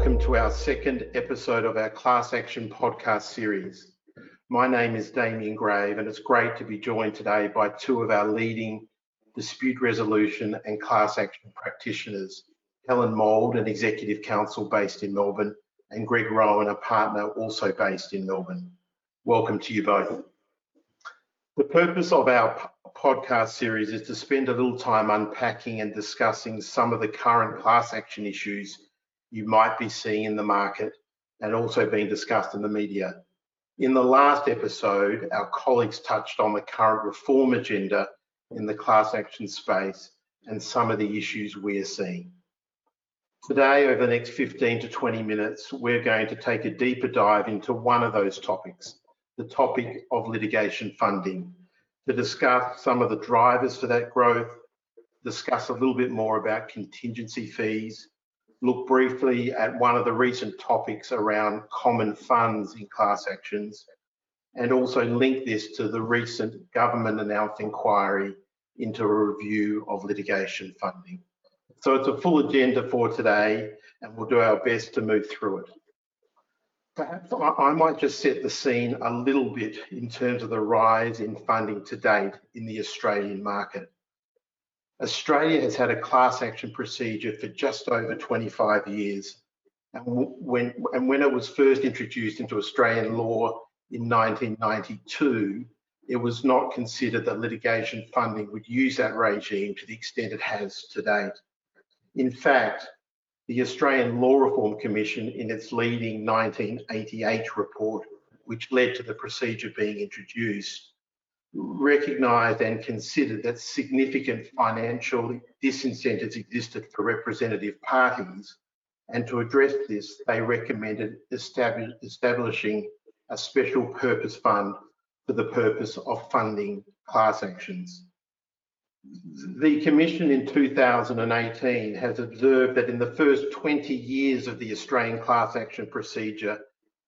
welcome to our second episode of our Class Action podcast series. My name is Damien Grave, and it's great to be joined today by two of our leading dispute resolution and class action practitioners, Helen Mould, an executive counsel based in Melbourne, and Greg Rowan, a partner also based in Melbourne. Welcome to you both. The purpose of our podcast series is to spend a little time unpacking and discussing some of the current class action issues you might be seeing in the market and also being discussed in the media. In the last episode, our colleagues touched on the current reform agenda in the class action space and some of the issues we're seeing. Today, over the next 15 to 20 minutes, we're going to take a deeper dive into one of those topics, the topic of litigation funding, to discuss some of the drivers for that growth, discuss a little bit more about contingency fees, look briefly at one of the recent topics around common funds in class actions, and also link this to the recent government announced inquiry into a review of litigation funding. So it's a full agenda for today, and we'll do our best to move through it. Perhaps I might just set the scene a little bit in terms of the rise in funding to date in the Australian market. Australia has had a class action procedure for just over 25 years. And when, and when it was first introduced into Australian law in 1992, it was not considered that litigation funding would use that regime to the extent it has to date. In fact, the Australian Law Reform Commission, in its leading 1988 report, which led to the procedure being introduced, recognised and considered that significant financial disincentives existed for representative parties. And to address this, they recommended establish, establishing a special purpose fund for the purpose of funding class actions. The Commission in 2018 has observed that in the first 20 years of the Australian class action procedure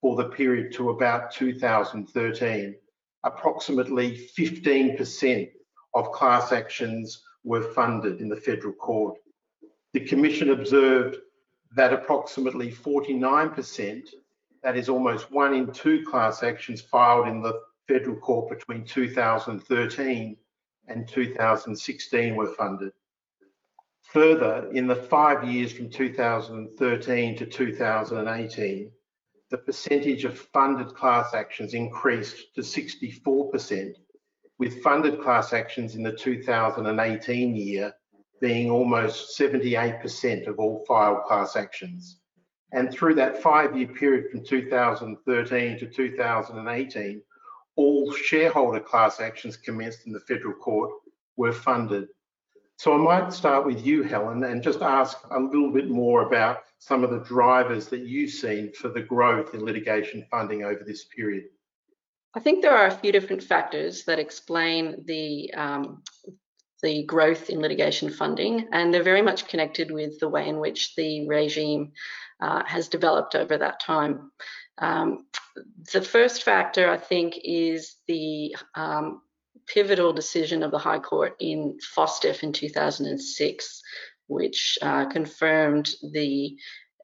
for the period to about 2013, approximately 15% of class actions were funded in the federal court. The Commission observed that approximately 49%, that is almost one in two class actions filed in the federal court between 2013 and 2016 were funded. Further, in the five years from 2013 to 2018, the percentage of funded class actions increased to 64%, with funded class actions in the 2018 year being almost 78% of all filed class actions. And through that five-year period from 2013 to 2018, all shareholder class actions commenced in the federal court were funded. So I might start with you, Helen, and just ask a little bit more about some of the drivers that you've seen for the growth in litigation funding over this period. I think there are a few different factors that explain the um, the growth in litigation funding, and they're very much connected with the way in which the regime uh, has developed over that time. Um, the first factor, I think, is the um, pivotal decision of the High Court in Fostif in 2006, which uh, confirmed the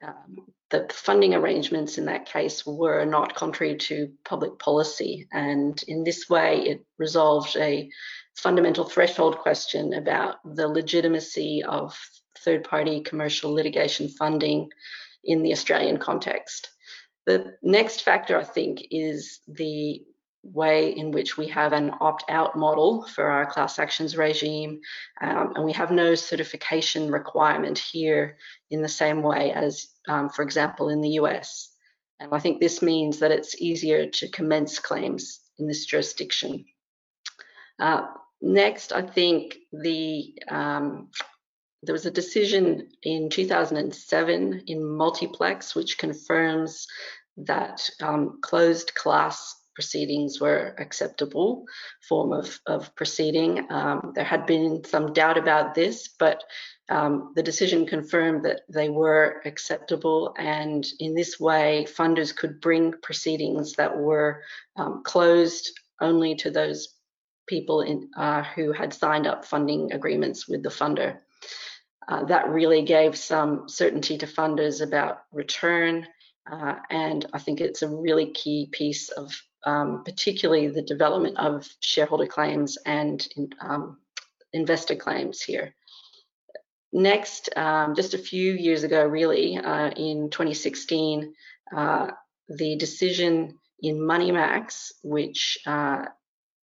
um, the funding arrangements in that case were not contrary to public policy. And in this way, it resolved a fundamental threshold question about the legitimacy of third party commercial litigation funding in the Australian context. The next factor, I think, is the way in which we have an opt-out model for our class actions regime, um, and we have no certification requirement here in the same way as, um, for example, in the US. And I think this means that it's easier to commence claims in this jurisdiction. Uh, next, I think the um, there was a decision in 2007 in multiplex which confirms that um, closed class proceedings were acceptable form of, of proceeding. Um, there had been some doubt about this, but um, the decision confirmed that they were acceptable, and in this way, funders could bring proceedings that were um, closed only to those people in, uh, who had signed up funding agreements with the funder. Uh, that really gave some certainty to funders about return, uh, and I think it's a really key piece of um, particularly the development of shareholder claims and um, investor claims here. Next, um, just a few years ago, really, uh, in 2016, uh, the decision in MoneyMax, which uh,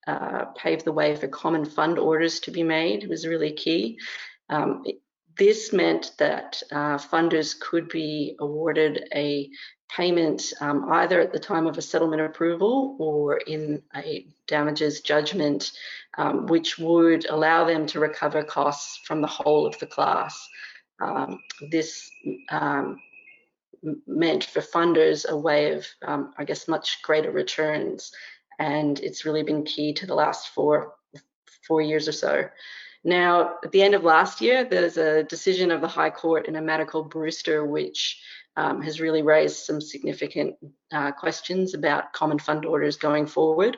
uh, paved the way for common fund orders to be made, was really key. Um, this meant that uh, funders could be awarded a payment um, either at the time of a settlement approval or in a damages judgment, um, which would allow them to recover costs from the whole of the class. Um, this um, meant for funders a way of, um, I guess, much greater returns. And it's really been key to the last four, four years or so. Now, at the end of last year, there's a decision of the High Court in a matter called Brewster, which um, has really raised some significant uh, questions about common fund orders going forward.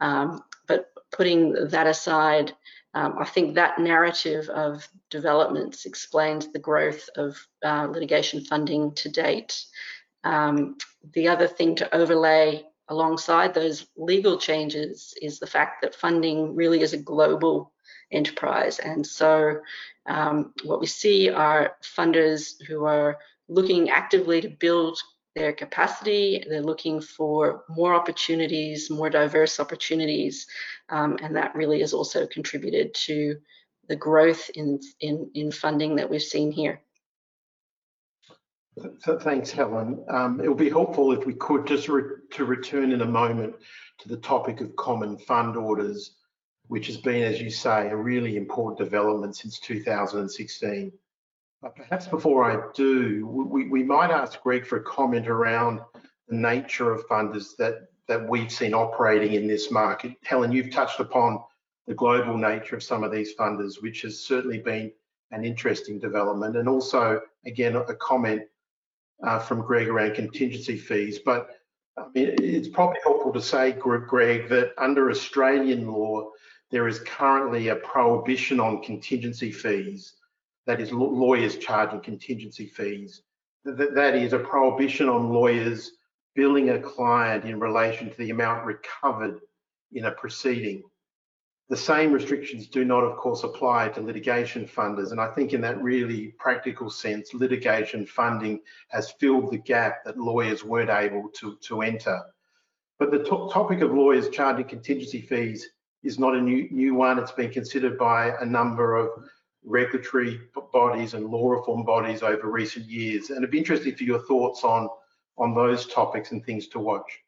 Um, but putting that aside, um, I think that narrative of developments explains the growth of uh, litigation funding to date. Um, the other thing to overlay alongside those legal changes is the fact that funding really is a global enterprise. And so um, what we see are funders who are looking actively to build their capacity. They're looking for more opportunities, more diverse opportunities, um, and that really has also contributed to the growth in, in, in funding that we've seen here. So thanks, Helen. Um, it would be helpful if we could just re to return in a moment to the topic of common fund orders which has been, as you say, a really important development since 2016. But perhaps before I do, we, we might ask Greg for a comment around the nature of funders that, that we've seen operating in this market. Helen, you've touched upon the global nature of some of these funders, which has certainly been an interesting development. And also, again, a comment uh, from Greg around contingency fees. But I mean, it's probably helpful to say, Greg, that under Australian law, there is currently a prohibition on contingency fees, that is lawyers charging contingency fees. That is a prohibition on lawyers billing a client in relation to the amount recovered in a proceeding. The same restrictions do not, of course, apply to litigation funders. And I think in that really practical sense, litigation funding has filled the gap that lawyers weren't able to, to enter. But the topic of lawyers charging contingency fees is not a new, new one. It's been considered by a number of regulatory bodies and law reform bodies over recent years. And it'd be interesting for your thoughts on, on those topics and things to watch.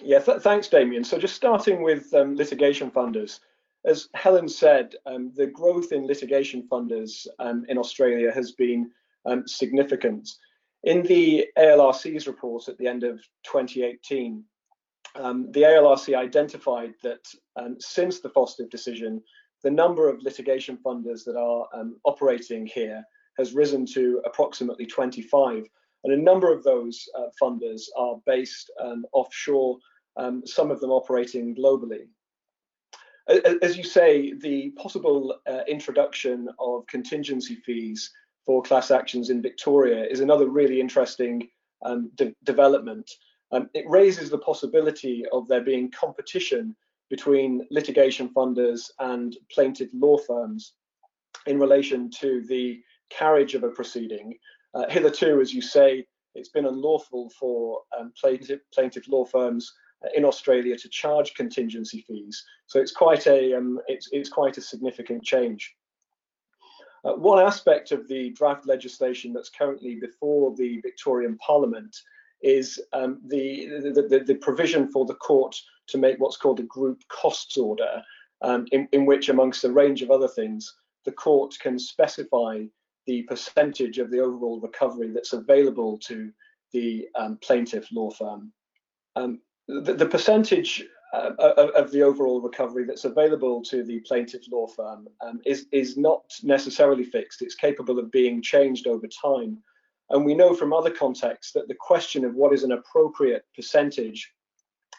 Yeah, th thanks, Damien. So just starting with um, litigation funders, as Helen said, um, the growth in litigation funders um, in Australia has been um, significant. In the ALRC's report at the end of 2018, um, the ALRC identified that um, since the Fostif decision, the number of litigation funders that are um, operating here has risen to approximately 25. And a number of those uh, funders are based um, offshore, um, some of them operating globally. As you say, the possible uh, introduction of contingency fees for class actions in Victoria is another really interesting um, de development. Um, it raises the possibility of there being competition between litigation funders and plaintiff law firms in relation to the carriage of a proceeding. Uh, hitherto, as you say, it's been unlawful for um, plaintiff, plaintiff, law firms uh, in Australia to charge contingency fees. So it's quite a um, it's, it's quite a significant change. Uh, one aspect of the draft legislation that's currently before the Victorian Parliament is um, the, the, the, the, provision for the court to make what's called a group costs order, um, in, in which, amongst a range of other things, the court can specify the percentage of the overall recovery that's available to the um, plaintiff law firm. Um, the, the, percentage uh, of, the overall recovery that's available to the plaintiff law firm um, is, is not necessarily fixed. It's capable of being changed over time and we know from other contexts that the question of what is an appropriate percentage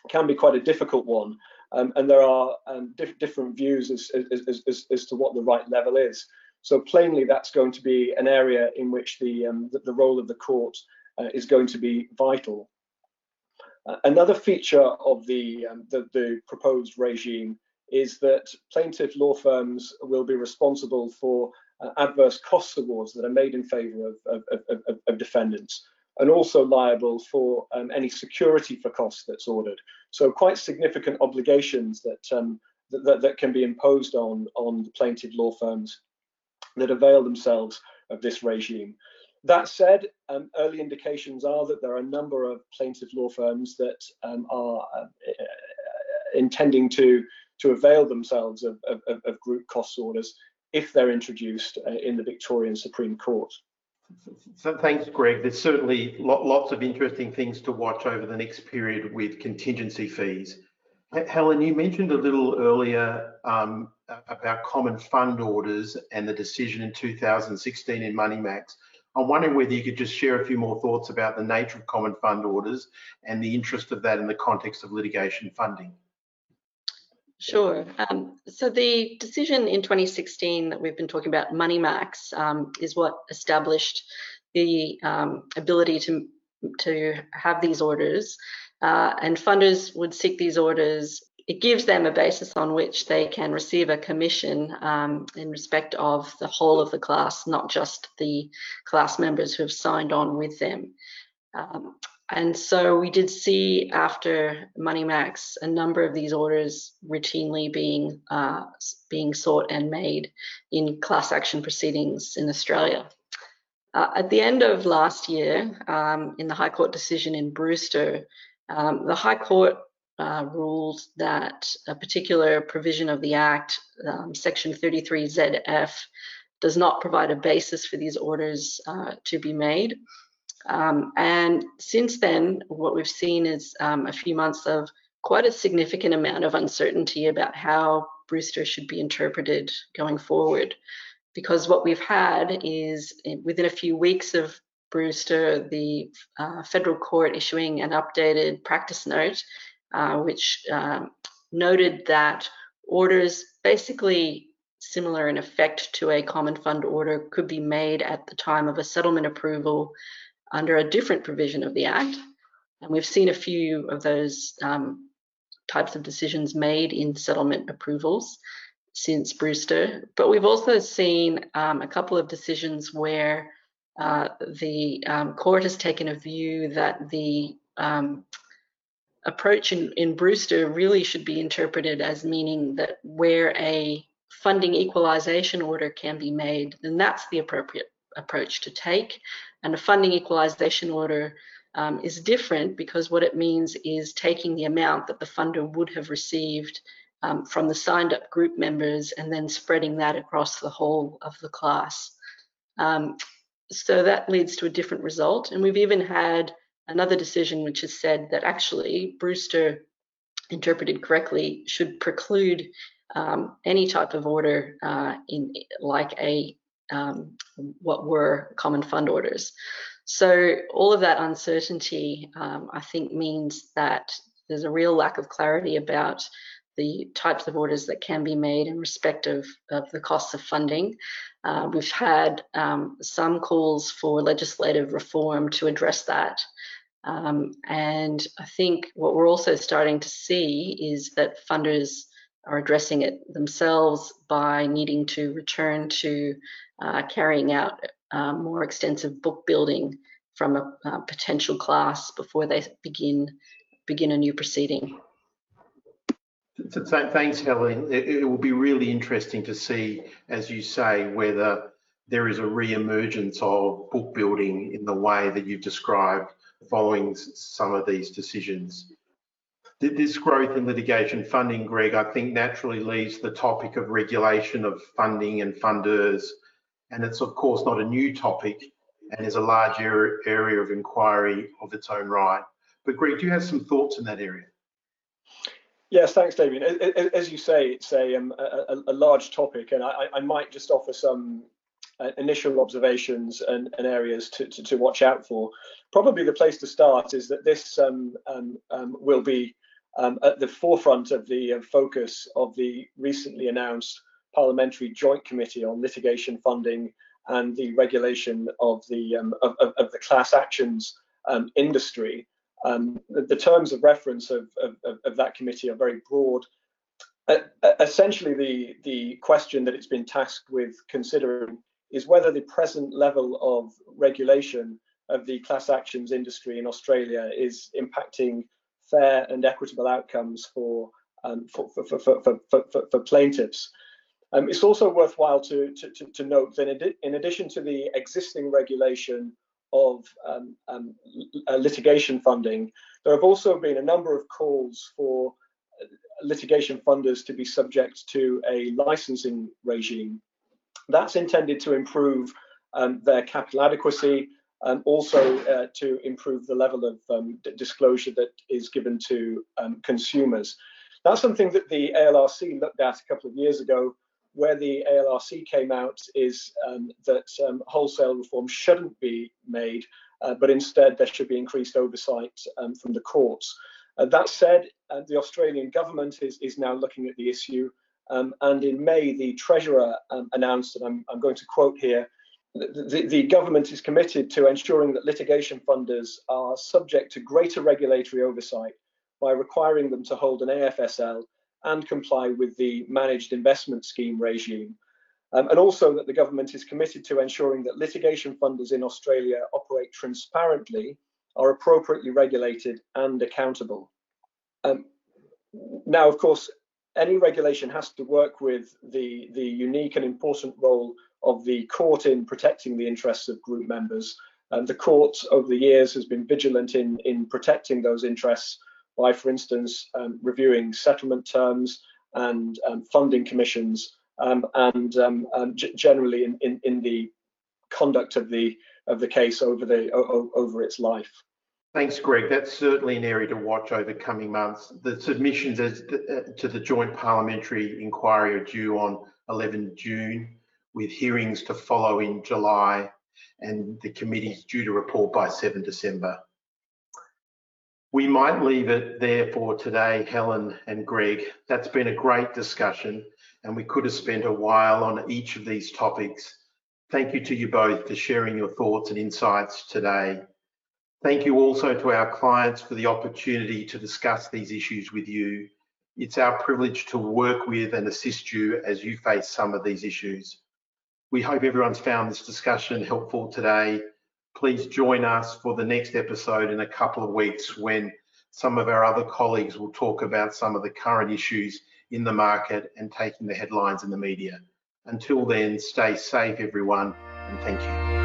can be quite a difficult one. Um, and there are um, different views as, as, as, as, to what the right level is. So plainly, that's going to be an area in which the, um, the, the, role of the court uh, is going to be vital. Uh, another feature of the, um, the, the, proposed regime is that plaintiff law firms will be responsible for adverse costs awards that are made in favour of, of, of, of, defendants and also liable for um, any security for costs that's ordered. So quite significant obligations that, um, that, that, can be imposed on, on the plaintiff law firms that avail themselves of this regime. That said, um, early indications are that there are a number of plaintiff law firms that um, are uh, intending to, to avail themselves of, of, of, group cost orders if they're introduced uh, in the Victorian Supreme Court. So thanks, Greg. There's certainly lots of interesting things to watch over the next period with contingency fees. Helen, you mentioned a little earlier um, about common fund orders and the decision in 2016 in MoneyMax. I'm wondering whether you could just share a few more thoughts about the nature of common fund orders and the interest of that in the context of litigation funding. Sure. Um, so the decision in 2016 that we've been talking about, MoneyMax, um, is what established the um, ability to to have these orders, uh, and funders would seek these orders it gives them a basis on which they can receive a commission um, in respect of the whole of the class, not just the class members who have signed on with them. Um, and so we did see after MoneyMax a number of these orders routinely being uh, being sought and made in class action proceedings in Australia. Uh, at the end of last year, um, in the High Court decision in Brewster, um, the High Court uh, ruled that a particular provision of the Act, um, Section 33ZF, does not provide a basis for these orders uh, to be made. Um, and since then, what we've seen is um, a few months of quite a significant amount of uncertainty about how Brewster should be interpreted going forward. Because what we've had is eh, within a few weeks of Brewster, the uh, federal court issuing an updated practice note uh, which um, noted that orders basically similar in effect to a common fund order could be made at the time of a settlement approval under a different provision of the Act. And we've seen a few of those um, types of decisions made in settlement approvals since Brewster. But we've also seen um, a couple of decisions where uh, the um, court has taken a view that the um, approach in, in Brewster really should be interpreted as meaning that where a funding equalization order can be made, then that's the appropriate approach to take. And a funding equalization order um, is different because what it means is taking the amount that the funder would have received um, from the signed up group members and then spreading that across the whole of the class. Um, so that leads to a different result. And we've even had another decision which has said that actually Brewster, interpreted correctly, should preclude um, any type of order uh, in like a um, what were common fund orders. So all of that uncertainty, um, I think, means that there's a real lack of clarity about the types of orders that can be made in respect of, of the costs of funding. Uh, we've had um, some calls for legislative reform to address that. Um, and I think what we're also starting to see is that funders are addressing it themselves by needing to return to uh, carrying out uh, more extensive book building from a, a potential class before they begin begin a new proceeding. Thanks, Helen. It, it will be really interesting to see, as you say, whether there is a re-emergence of book building in the way that you've described following some of these decisions. This growth in litigation funding, Greg, I think naturally leaves the topic of regulation of funding and funders. And it's of course not a new topic and is a large area of inquiry of its own right. But Greg, do you have some thoughts in that area? Yes, thanks, Damien. As you say, it's a, um, a, a, large topic, and I, I, might just offer some uh, initial observations and, and areas to, to, to, watch out for. Probably the place to start is that this um, um, um will be um, at the forefront of the uh, focus of the recently announced parliamentary joint committee on litigation funding and the regulation of the um, of, of, the class actions um, industry. Um, the, the, terms of reference of, of, of, that committee are very broad. Uh, essentially, the the question that it's been tasked with considering is whether the present level of regulation of the class actions industry in Australia is impacting fair and equitable outcomes for um, for, for, for, for, plaintiffs. Um, it's also worthwhile to, to, to, to note that in, addition to the existing regulation of um, um, uh, litigation funding, there have also been a number of calls for uh, litigation funders to be subject to a licensing regime. That's intended to improve um, their capital adequacy, and also uh, to improve the level of um, disclosure that is given to um, consumers. That's something that the ALRC looked at a couple of years ago. Where the ALRC came out is um, that um, wholesale reform shouldn't be made, uh, but instead there should be increased oversight um, from the courts. Uh, that said, uh, the Australian government is, is now looking at the issue. Um, and in May, the Treasurer um, announced, and I'm, I'm, going to quote here, the, the, government is committed to ensuring that litigation funders are subject to greater regulatory oversight by requiring them to hold an AFSL and comply with the managed investment scheme regime. Um, and also that the government is committed to ensuring that litigation funders in Australia operate transparently, are appropriately regulated and accountable. Um, now, of course, any regulation has to work with the, the unique and important role of the court in protecting the interests of group members. And the court over the years has been vigilant in, in protecting those interests by, for instance, um, reviewing settlement terms and um, funding commissions, um, and um, generally in, in, in, the conduct of the of the case over the over its life. Thanks, Greg. That's certainly an area to watch over coming months. The submissions as uh, to the joint parliamentary inquiry are due on 11 June, with hearings to follow in July, and the committee is due to report by 7 December. We might leave it there for today, Helen and Greg. That's been a great discussion, and we could have spent a while on each of these topics. Thank you to you both for sharing your thoughts and insights today. Thank you also to our clients for the opportunity to discuss these issues with you. It's our privilege to work with and assist you as you face some of these issues. We hope everyone's found this discussion helpful today please join us for the next episode in a couple of weeks when some of our other colleagues will talk about some of the current issues in the market and taking the headlines in the media. Until then, stay safe, everyone, and thank you.